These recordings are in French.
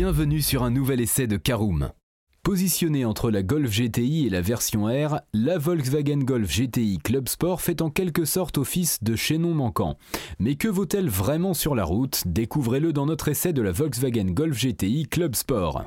Bienvenue sur un nouvel essai de Caroom. Positionnée entre la Golf GTI et la version R, la Volkswagen Golf GTI Club Sport fait en quelque sorte office de chaînon manquant. Mais que vaut-elle vraiment sur la route? Découvrez-le dans notre essai de la Volkswagen Golf GTI Club Sport.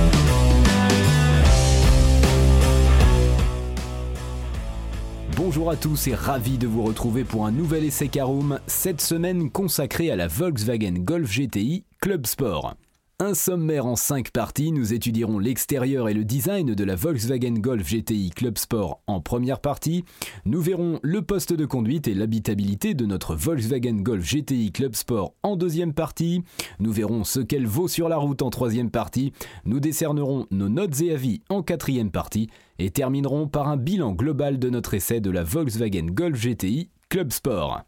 Bonjour à tous et ravi de vous retrouver pour un nouvel essai Caroom, cette semaine consacrée à la Volkswagen Golf GTI Club Sport. Un sommaire en 5 parties, nous étudierons l'extérieur et le design de la Volkswagen Golf GTI Club Sport en première partie, nous verrons le poste de conduite et l'habitabilité de notre Volkswagen Golf GTI Club Sport en deuxième partie, nous verrons ce qu'elle vaut sur la route en troisième partie, nous décernerons nos notes et avis en quatrième partie et terminerons par un bilan global de notre essai de la Volkswagen Golf GTI Club Sport.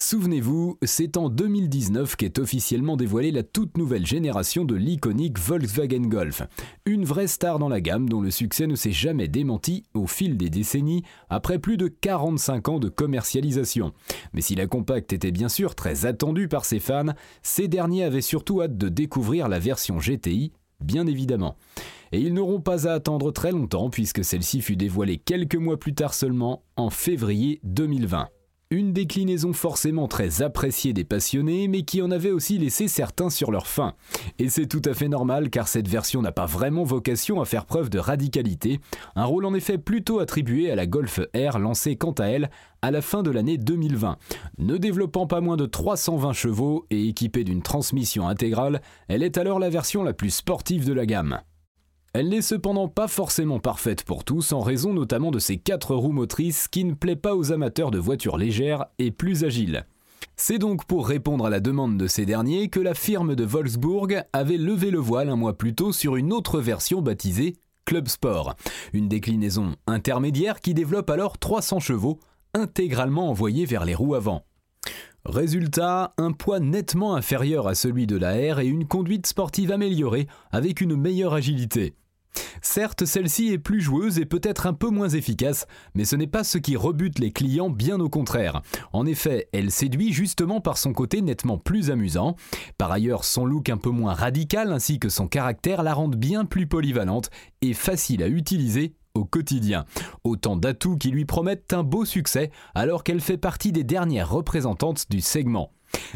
Souvenez-vous, c'est en 2019 qu'est officiellement dévoilée la toute nouvelle génération de l'iconique Volkswagen Golf. Une vraie star dans la gamme dont le succès ne s'est jamais démenti au fil des décennies après plus de 45 ans de commercialisation. Mais si la compacte était bien sûr très attendue par ses fans, ces derniers avaient surtout hâte de découvrir la version GTI, bien évidemment. Et ils n'auront pas à attendre très longtemps puisque celle-ci fut dévoilée quelques mois plus tard seulement, en février 2020. Une déclinaison forcément très appréciée des passionnés, mais qui en avait aussi laissé certains sur leur faim. Et c'est tout à fait normal car cette version n'a pas vraiment vocation à faire preuve de radicalité, un rôle en effet plutôt attribué à la Golf R lancée quant à elle à la fin de l'année 2020. Ne développant pas moins de 320 chevaux et équipée d'une transmission intégrale, elle est alors la version la plus sportive de la gamme. Elle n'est cependant pas forcément parfaite pour tous en raison notamment de ses quatre roues motrices qui ne plaît pas aux amateurs de voitures légères et plus agiles. C'est donc pour répondre à la demande de ces derniers que la firme de Wolfsburg avait levé le voile un mois plus tôt sur une autre version baptisée Club Sport, une déclinaison intermédiaire qui développe alors 300 chevaux intégralement envoyés vers les roues avant. Résultat, un poids nettement inférieur à celui de la R et une conduite sportive améliorée avec une meilleure agilité. Certes, celle-ci est plus joueuse et peut-être un peu moins efficace, mais ce n'est pas ce qui rebute les clients, bien au contraire. En effet, elle séduit justement par son côté nettement plus amusant. Par ailleurs, son look un peu moins radical ainsi que son caractère la rendent bien plus polyvalente et facile à utiliser au quotidien. Autant d'atouts qui lui promettent un beau succès alors qu'elle fait partie des dernières représentantes du segment.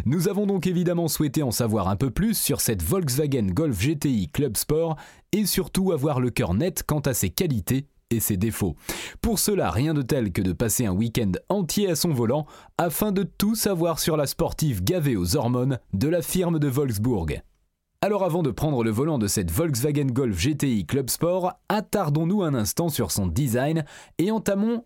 Nous avons donc évidemment souhaité en savoir un peu plus sur cette Volkswagen Golf GTI Club Sport et surtout avoir le cœur net quant à ses qualités et ses défauts. Pour cela, rien de tel que de passer un week-end entier à son volant afin de tout savoir sur la sportive gavée aux hormones de la firme de Volksburg. Alors avant de prendre le volant de cette Volkswagen Golf GTI Club Sport, attardons-nous un instant sur son design et entamons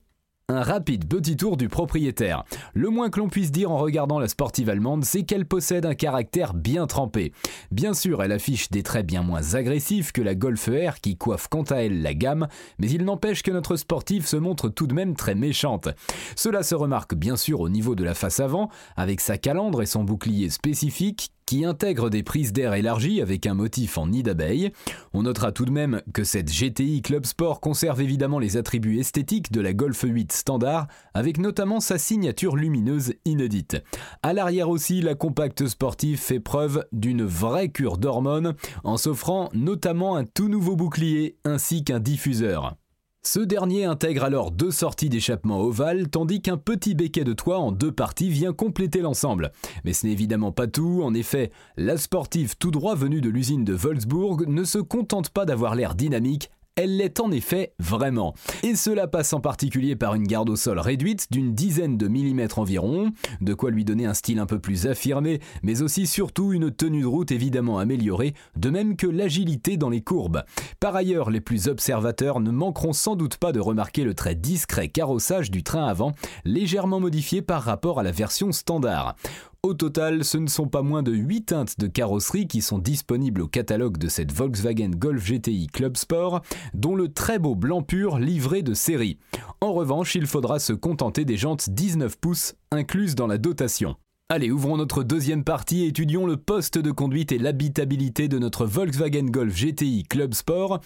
un rapide petit tour du propriétaire. Le moins que l'on puisse dire en regardant la sportive allemande, c'est qu'elle possède un caractère bien trempé. Bien sûr, elle affiche des traits bien moins agressifs que la Golf R qui coiffe quant à elle la gamme, mais il n'empêche que notre sportive se montre tout de même très méchante. Cela se remarque bien sûr au niveau de la face avant, avec sa calandre et son bouclier spécifique qui intègre des prises d'air élargies avec un motif en nid d'abeille. On notera tout de même que cette GTI Club Sport conserve évidemment les attributs esthétiques de la Golf 8 standard, avec notamment sa signature lumineuse inédite. À l'arrière aussi, la compacte sportive fait preuve d'une vraie cure d'hormones, en s'offrant notamment un tout nouveau bouclier ainsi qu'un diffuseur. Ce dernier intègre alors deux sorties d'échappement ovales, tandis qu'un petit béquet de toit en deux parties vient compléter l'ensemble. Mais ce n'est évidemment pas tout, en effet, la sportive tout droit venue de l'usine de Wolfsburg ne se contente pas d'avoir l'air dynamique, elle l'est en effet vraiment. Et cela passe en particulier par une garde au sol réduite d'une dizaine de millimètres environ, de quoi lui donner un style un peu plus affirmé, mais aussi surtout une tenue de route évidemment améliorée, de même que l'agilité dans les courbes. Par ailleurs, les plus observateurs ne manqueront sans doute pas de remarquer le très discret carrossage du train avant, légèrement modifié par rapport à la version standard. Au total, ce ne sont pas moins de 8 teintes de carrosserie qui sont disponibles au catalogue de cette Volkswagen Golf GTI Club Sport, dont le très beau blanc pur livré de série. En revanche, il faudra se contenter des jantes 19 pouces incluses dans la dotation. Allez, ouvrons notre deuxième partie et étudions le poste de conduite et l'habitabilité de notre Volkswagen Golf GTI Club Sport.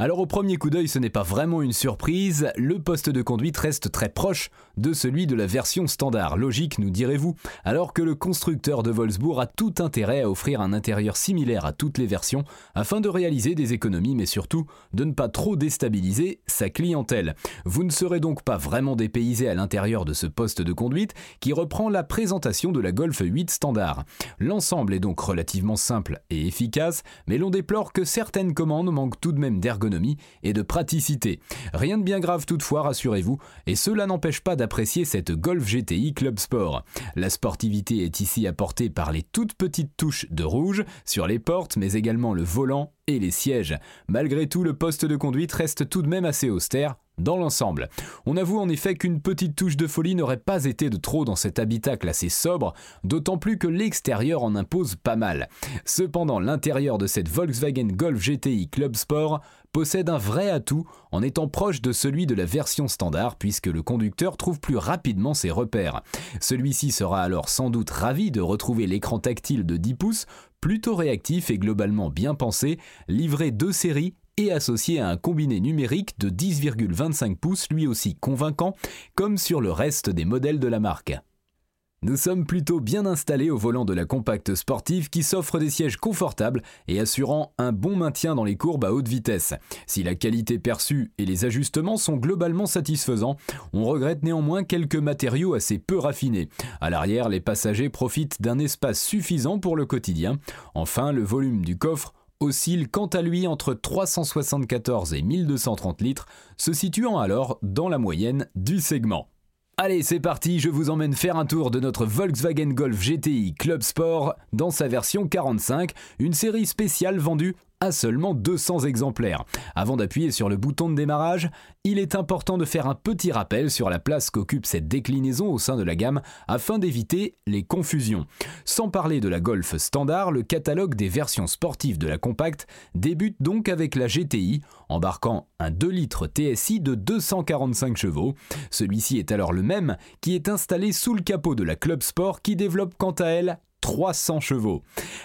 Alors au premier coup d'œil, ce n'est pas vraiment une surprise, le poste de conduite reste très proche de celui de la version standard. Logique, nous direz-vous, alors que le constructeur de Wolfsburg a tout intérêt à offrir un intérieur similaire à toutes les versions afin de réaliser des économies mais surtout de ne pas trop déstabiliser sa clientèle. Vous ne serez donc pas vraiment dépaysé à l'intérieur de ce poste de conduite qui reprend la présentation de la Golf 8 standard. L'ensemble est donc relativement simple et efficace, mais l'on déplore que certaines commandes manquent tout de même d'ergonomie et de praticité. Rien de bien grave toutefois, rassurez-vous, et cela n'empêche pas d'apprécier cette Golf GTI Club Sport. La sportivité est ici apportée par les toutes petites touches de rouge sur les portes, mais également le volant et les sièges. Malgré tout, le poste de conduite reste tout de même assez austère, dans l'ensemble. On avoue en effet qu'une petite touche de folie n'aurait pas été de trop dans cet habitacle assez sobre, d'autant plus que l'extérieur en impose pas mal. Cependant, l'intérieur de cette Volkswagen Golf GTI Club Sport possède un vrai atout en étant proche de celui de la version standard puisque le conducteur trouve plus rapidement ses repères. Celui-ci sera alors sans doute ravi de retrouver l'écran tactile de 10 pouces, plutôt réactif et globalement bien pensé, livré de série et associé à un combiné numérique de 10,25 pouces lui aussi convaincant comme sur le reste des modèles de la marque. Nous sommes plutôt bien installés au volant de la compacte sportive qui s'offre des sièges confortables et assurant un bon maintien dans les courbes à haute vitesse. Si la qualité perçue et les ajustements sont globalement satisfaisants, on regrette néanmoins quelques matériaux assez peu raffinés. À l'arrière, les passagers profitent d'un espace suffisant pour le quotidien. Enfin, le volume du coffre oscille quant à lui entre 374 et 1230 litres, se situant alors dans la moyenne du segment. Allez, c'est parti, je vous emmène faire un tour de notre Volkswagen Golf GTI Club Sport dans sa version 45, une série spéciale vendue à seulement 200 exemplaires. Avant d'appuyer sur le bouton de démarrage, il est important de faire un petit rappel sur la place qu'occupe cette déclinaison au sein de la gamme afin d'éviter les confusions. Sans parler de la Golf standard, le catalogue des versions sportives de la compacte débute donc avec la GTI, embarquant un 2 litres TSI de 245 chevaux. Celui-ci est alors le même qui est installé sous le capot de la Club Sport qui développe quant à elle 300 chevaux.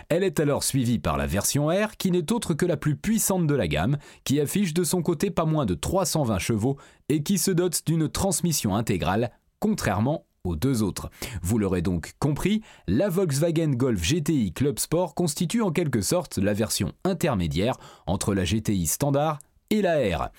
Elle est alors suivie par la version R qui n'est autre que la plus puissante de la gamme, qui affiche de son côté pas moins de 320 chevaux et qui se dote d'une transmission intégrale, contrairement aux deux autres. Vous l'aurez donc compris, la Volkswagen Golf GTI Club Sport constitue en quelque sorte la version intermédiaire entre la GTI standard la R.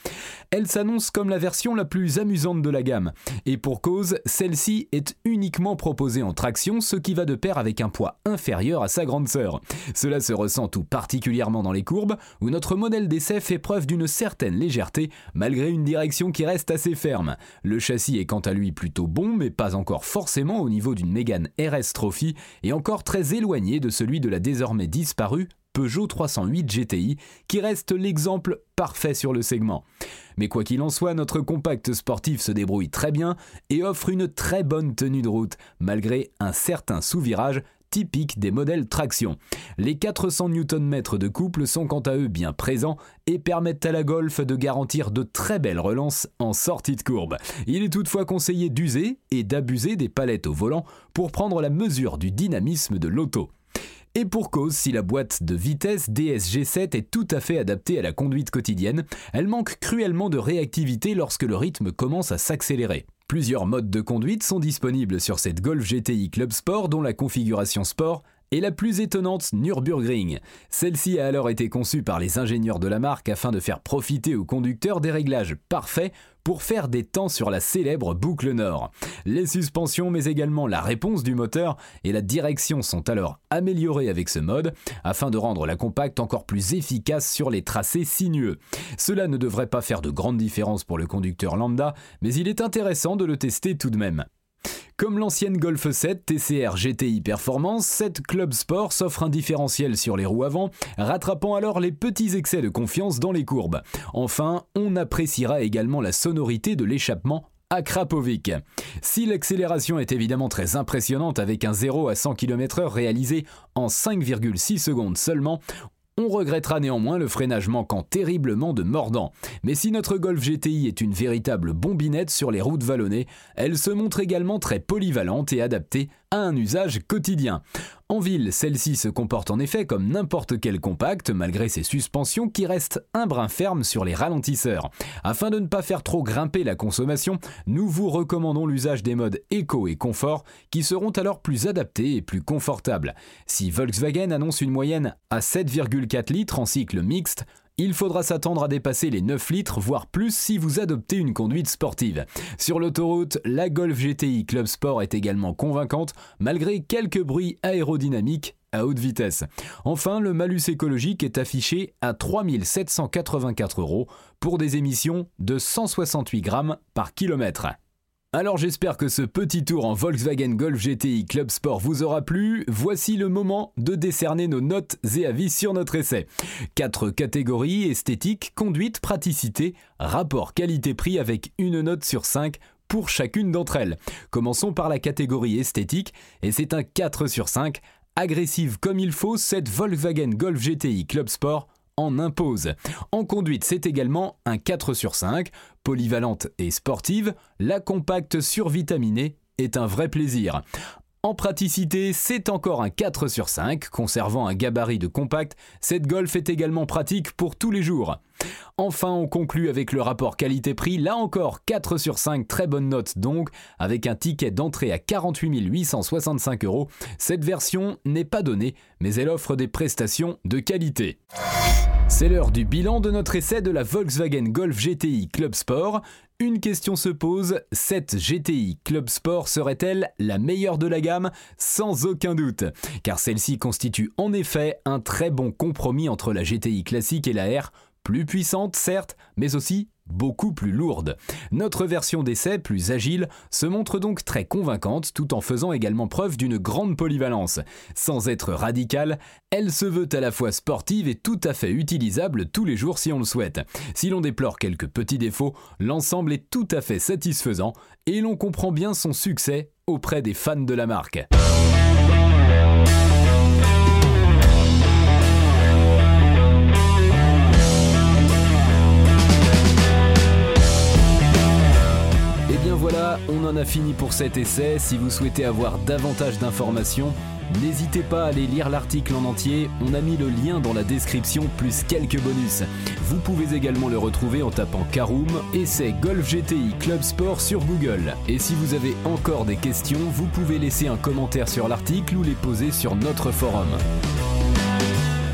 Elle s'annonce comme la version la plus amusante de la gamme, et pour cause, celle-ci est uniquement proposée en traction, ce qui va de pair avec un poids inférieur à sa grande sœur. Cela se ressent tout particulièrement dans les courbes, où notre modèle d'essai fait preuve d'une certaine légèreté, malgré une direction qui reste assez ferme. Le châssis est quant à lui plutôt bon, mais pas encore forcément au niveau d'une Mégane RS Trophy, et encore très éloigné de celui de la désormais disparue Peugeot 308 GTI, qui reste l'exemple parfait sur le segment. Mais quoi qu'il en soit, notre compact sportif se débrouille très bien et offre une très bonne tenue de route, malgré un certain sous-virage typique des modèles traction. Les 400 Nm de couple sont quant à eux bien présents et permettent à la Golf de garantir de très belles relances en sortie de courbe. Il est toutefois conseillé d'user et d'abuser des palettes au volant pour prendre la mesure du dynamisme de l'auto. Et pour cause, si la boîte de vitesse DSG7 est tout à fait adaptée à la conduite quotidienne, elle manque cruellement de réactivité lorsque le rythme commence à s'accélérer. Plusieurs modes de conduite sont disponibles sur cette Golf GTI Club Sport dont la configuration sport et la plus étonnante Nürburgring. Celle-ci a alors été conçue par les ingénieurs de la marque afin de faire profiter au conducteur des réglages parfaits pour faire des temps sur la célèbre boucle nord. Les suspensions mais également la réponse du moteur et la direction sont alors améliorées avec ce mode afin de rendre la compacte encore plus efficace sur les tracés sinueux. Cela ne devrait pas faire de grande différence pour le conducteur lambda mais il est intéressant de le tester tout de même. Comme l'ancienne Golf 7 TCR GTI Performance, cette Club Sport s'offre un différentiel sur les roues avant, rattrapant alors les petits excès de confiance dans les courbes. Enfin, on appréciera également la sonorité de l'échappement à Krapovic. Si l'accélération est évidemment très impressionnante avec un 0 à 100 km/h réalisé en 5,6 secondes seulement, on regrettera néanmoins le freinage manquant terriblement de mordant. Mais si notre Golf GTI est une véritable bombinette sur les routes vallonnées, elle se montre également très polyvalente et adaptée un usage quotidien. En ville, celle-ci se comporte en effet comme n'importe quel compact, malgré ses suspensions qui restent un brin ferme sur les ralentisseurs. Afin de ne pas faire trop grimper la consommation, nous vous recommandons l'usage des modes éco et confort, qui seront alors plus adaptés et plus confortables. Si Volkswagen annonce une moyenne à 7,4 litres en cycle mixte, il faudra s'attendre à dépasser les 9 litres, voire plus si vous adoptez une conduite sportive. Sur l'autoroute, la Golf GTI Club Sport est également convaincante, malgré quelques bruits aérodynamiques à haute vitesse. Enfin, le malus écologique est affiché à 3784 euros pour des émissions de 168 grammes par kilomètre. Alors j'espère que ce petit tour en Volkswagen Golf GTI Club Sport vous aura plu. Voici le moment de décerner nos notes et avis sur notre essai. Quatre catégories esthétique, conduite, praticité, rapport qualité-prix avec une note sur 5 pour chacune d'entre elles. Commençons par la catégorie esthétique et c'est un 4 sur 5. Agressive comme il faut, cette Volkswagen Golf GTI Club Sport en impose. En conduite, c'est également un 4 sur 5. Polyvalente et sportive, la compacte survitaminée est un vrai plaisir. En praticité, c'est encore un 4 sur 5, conservant un gabarit de compact, cette Golf est également pratique pour tous les jours. Enfin, on conclut avec le rapport qualité-prix, là encore 4 sur 5, très bonne note donc, avec un ticket d'entrée à 48 865 euros. Cette version n'est pas donnée, mais elle offre des prestations de qualité. C'est l'heure du bilan de notre essai de la Volkswagen Golf GTI Club Sport. Une question se pose, cette GTI Club Sport serait-elle la meilleure de la gamme? Sans aucun doute, car celle-ci constitue en effet un très bon compromis entre la GTI classique et la R, plus puissante certes, mais aussi beaucoup plus lourde. Notre version d'essai, plus agile, se montre donc très convaincante tout en faisant également preuve d'une grande polyvalence. Sans être radicale, elle se veut à la fois sportive et tout à fait utilisable tous les jours si on le souhaite. Si l'on déplore quelques petits défauts, l'ensemble est tout à fait satisfaisant et l'on comprend bien son succès auprès des fans de la marque. Fini pour cet essai. Si vous souhaitez avoir davantage d'informations, n'hésitez pas à aller lire l'article en entier. On a mis le lien dans la description plus quelques bonus. Vous pouvez également le retrouver en tapant Caroom, essai Golf GTI Club Sport sur Google. Et si vous avez encore des questions, vous pouvez laisser un commentaire sur l'article ou les poser sur notre forum.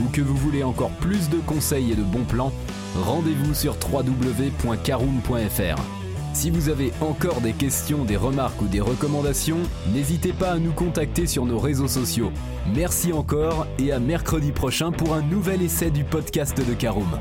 ou que vous voulez encore plus de conseils et de bons plans, rendez-vous sur www.caroom.fr. Si vous avez encore des questions, des remarques ou des recommandations, n'hésitez pas à nous contacter sur nos réseaux sociaux. Merci encore et à mercredi prochain pour un nouvel essai du podcast de Caroom.